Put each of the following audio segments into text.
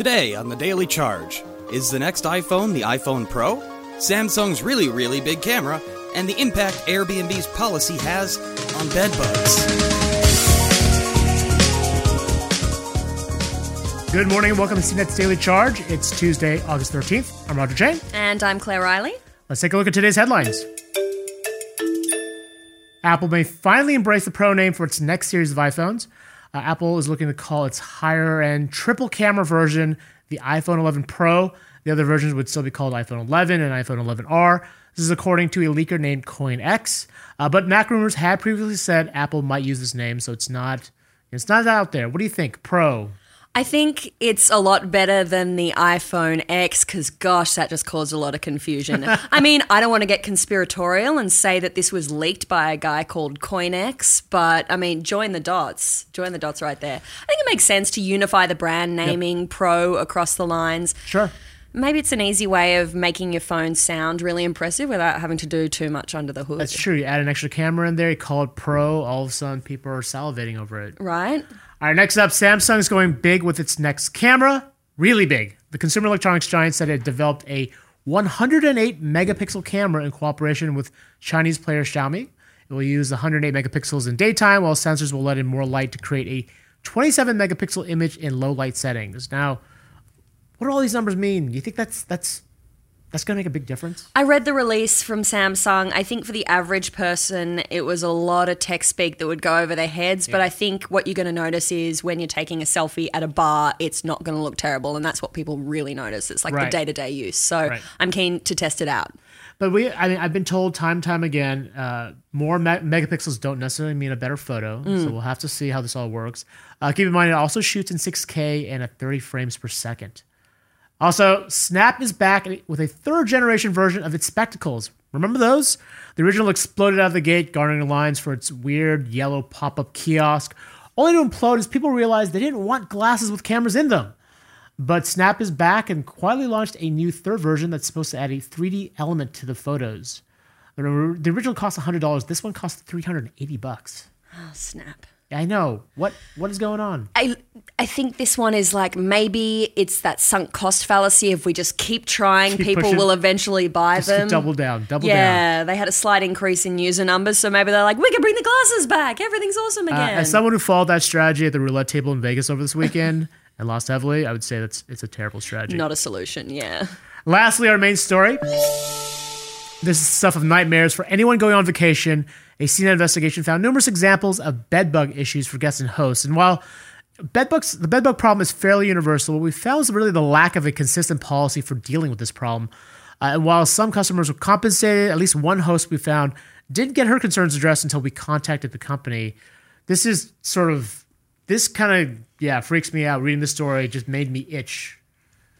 Today on the Daily Charge, is the next iPhone the iPhone Pro? Samsung's really, really big camera, and the impact Airbnb's policy has on bedbugs. Good morning and welcome to CNET's Daily Charge. It's Tuesday, August 13th. I'm Roger Cheng. And I'm Claire Reilly. Let's take a look at today's headlines. Apple may finally embrace the Pro name for its next series of iPhones. Uh, Apple is looking to call its higher end triple camera version the iPhone 11 Pro. The other versions would still be called iPhone 11 and iPhone 11R. This is according to a leaker named CoinX. Uh, but MacRumors had previously said Apple might use this name, so it's not it's not out there. What do you think, Pro? I think it's a lot better than the iPhone X because, gosh, that just caused a lot of confusion. I mean, I don't want to get conspiratorial and say that this was leaked by a guy called CoinX, but I mean, join the dots. Join the dots right there. I think it makes sense to unify the brand naming yep. Pro across the lines. Sure. Maybe it's an easy way of making your phone sound really impressive without having to do too much under the hood. That's true. You add an extra camera in there, you call it Pro, all of a sudden people are salivating over it. Right. All right, next up, Samsung is going big with its next camera. Really big. The consumer electronics giant said it developed a 108 megapixel camera in cooperation with Chinese player Xiaomi. It will use 108 megapixels in daytime, while sensors will let in more light to create a 27 megapixel image in low light settings. Now, what do all these numbers mean? You think that's that's that's going to make a big difference. I read the release from Samsung. I think for the average person, it was a lot of tech speak that would go over their heads. Yeah. But I think what you're going to notice is when you're taking a selfie at a bar, it's not going to look terrible. And that's what people really notice. It's like right. the day to day use. So right. I'm keen to test it out. But we, I mean, I've been told time and time again, uh, more me- megapixels don't necessarily mean a better photo. Mm. So we'll have to see how this all works. Uh, keep in mind, it also shoots in 6K and at 30 frames per second. Also, Snap is back with a third generation version of its spectacles. Remember those? The original exploded out of the gate, garnering lines for its weird yellow pop up kiosk, only to implode as people realized they didn't want glasses with cameras in them. But Snap is back and quietly launched a new third version that's supposed to add a 3D element to the photos. The original cost $100. This one costs 380 bucks. Oh, snap. I know. What what is going on? I I think this one is like maybe it's that sunk cost fallacy. If we just keep trying, keep people pushing, will eventually buy them. Double down, double yeah, down. Yeah, they had a slight increase in user numbers, so maybe they're like, we can bring the glasses back. Everything's awesome uh, again. Uh, as someone who followed that strategy at the roulette table in Vegas over this weekend and lost heavily, I would say that's it's a terrible strategy. Not a solution. Yeah. Lastly, our main story. This is stuff of nightmares for anyone going on vacation. A CNET investigation found numerous examples of bedbug issues for guests and hosts. And while bedbugs, the bedbug problem is fairly universal, what we found is really the lack of a consistent policy for dealing with this problem. Uh, and while some customers were compensated, at least one host we found didn't get her concerns addressed until we contacted the company. This is sort of this kind of yeah freaks me out. Reading the story just made me itch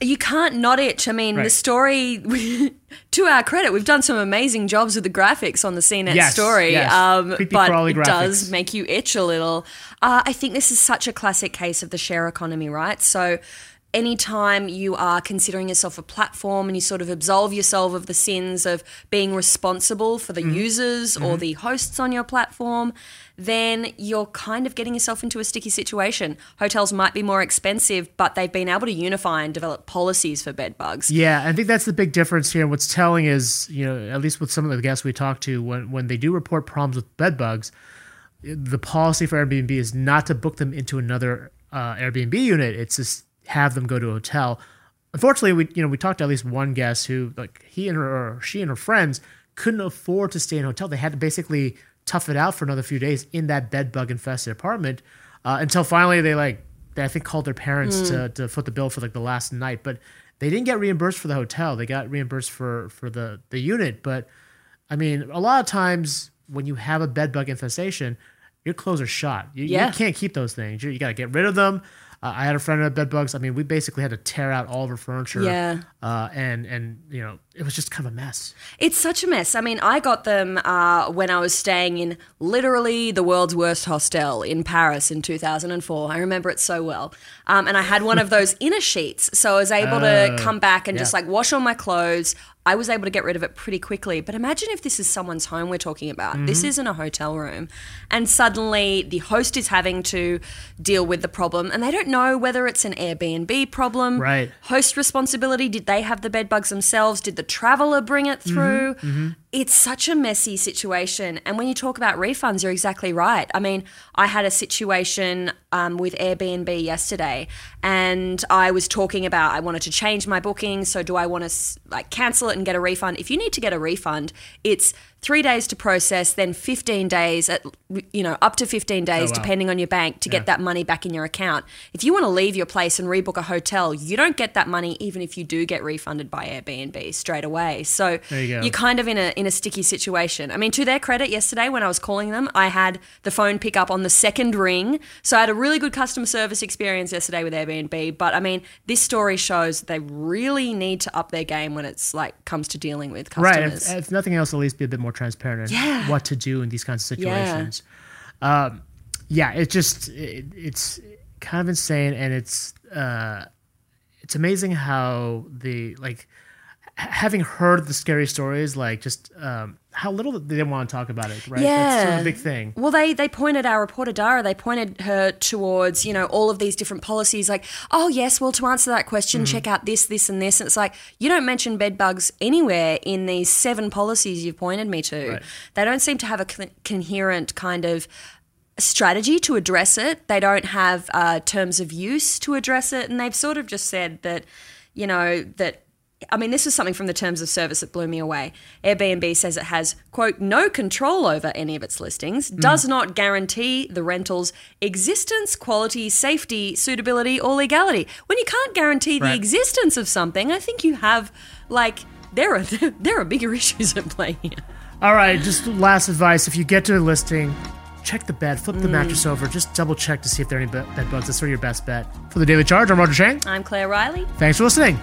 you can't not itch. I mean, right. the story, to our credit, we've done some amazing jobs with the graphics on the CNET yes, story, yes. Um, but it graphics. does make you itch a little. Uh, I think this is such a classic case of the share economy, right? So, anytime you are considering yourself a platform and you sort of absolve yourself of the sins of being responsible for the mm-hmm. users mm-hmm. or the hosts on your platform, then you're kind of getting yourself into a sticky situation. Hotels might be more expensive, but they've been able to unify and develop policies for bed bugs. Yeah, I think that's the big difference here. What's telling is, you know, at least with some of the guests we talked to, when, when they do report problems with bed bugs, the policy for Airbnb is not to book them into another uh, Airbnb unit. It's just have them go to a hotel. Unfortunately, we you know we talked to at least one guest who like he and her or she and her friends couldn't afford to stay in a hotel. They had to basically tough it out for another few days in that bed bug infested apartment uh, until finally they like they I think called their parents mm. to to foot the bill for like the last night, but they didn't get reimbursed for the hotel. They got reimbursed for for the the unit, but I mean, a lot of times when you have a bed bug infestation, your clothes are shot. You, yeah. you can't keep those things. You, you got to get rid of them. Uh, I had a friend who had bed bugs. I mean, we basically had to tear out all of her furniture. Yeah. Uh, and and you know, it was just kind of a mess. It's such a mess. I mean, I got them uh, when I was staying in literally the world's worst hostel in Paris in 2004. I remember it so well. Um, and I had one of those inner sheets, so I was able to oh, come back and yeah. just like wash all my clothes, I was able to get rid of it pretty quickly. But imagine if this is someone's home we're talking about. Mm-hmm. This isn't a hotel room. And suddenly the host is having to deal with the problem and they don't know whether it's an Airbnb problem. Right. Host responsibility. Did they have the bed bugs themselves? Did the traveler bring it Mm-hmm. through? It's such a messy situation. And when you talk about refunds, you're exactly right. I mean, I had a situation um, with Airbnb yesterday, and I was talking about I wanted to change my booking. So, do I want to like cancel it and get a refund? If you need to get a refund, it's three days to process, then 15 days, at you know, up to 15 days, wow. depending on your bank, to Yeah. get that money back in your account. If you want to leave your place and rebook a hotel, you don't get that money, even if you do get refunded by Airbnb straight away. So you you're kind of in a in a sticky situation. I mean, to their credit, yesterday when I was calling them, I had the phone pick up on the second ring, so I had a really good customer service experience yesterday with Airbnb. But I mean, this story shows they really need to up their game when it's like comes to dealing with Right. customers. If, if nothing else, at least be a bit more transparent. in Yeah. What to do in these kinds of Yeah. situations. Um, yeah. It just it, it's kind of insane, and it's uh, it's amazing how the like having heard the scary stories, like just um, how little they didn't want to talk about it. Right. Yeah, That's sort of a big thing. Well, they they pointed our reporter Dara. They pointed her towards you know all of these different policies. Like, oh yes, well to answer that question, Mm-hmm. check out this, this, and this. And it's like you don't mention bed bugs anywhere in these seven policies you've pointed me to. Right. They don't seem to have a co- coherent kind of strategy to address it. They don't have uh, terms of use to address it, and they've sort of just said that you know that. I mean, this is something from the terms of service that blew me away. Airbnb says it has, quote, no control over any of its listings, does not guarantee the rental's existence, quality, safety, suitability, or legality. When you can't guarantee the existence of something, I think you have, like, there are, there are bigger issues at play here. All right, just last advice: if you get to a listing, check the bed, flip the Mm. mattress over, just double check to see if there are any bed bugs. That's sort of your best bet. For the Daily Charge, I'm Roger Cheng. I'm Claire Reilly. Thanks for listening.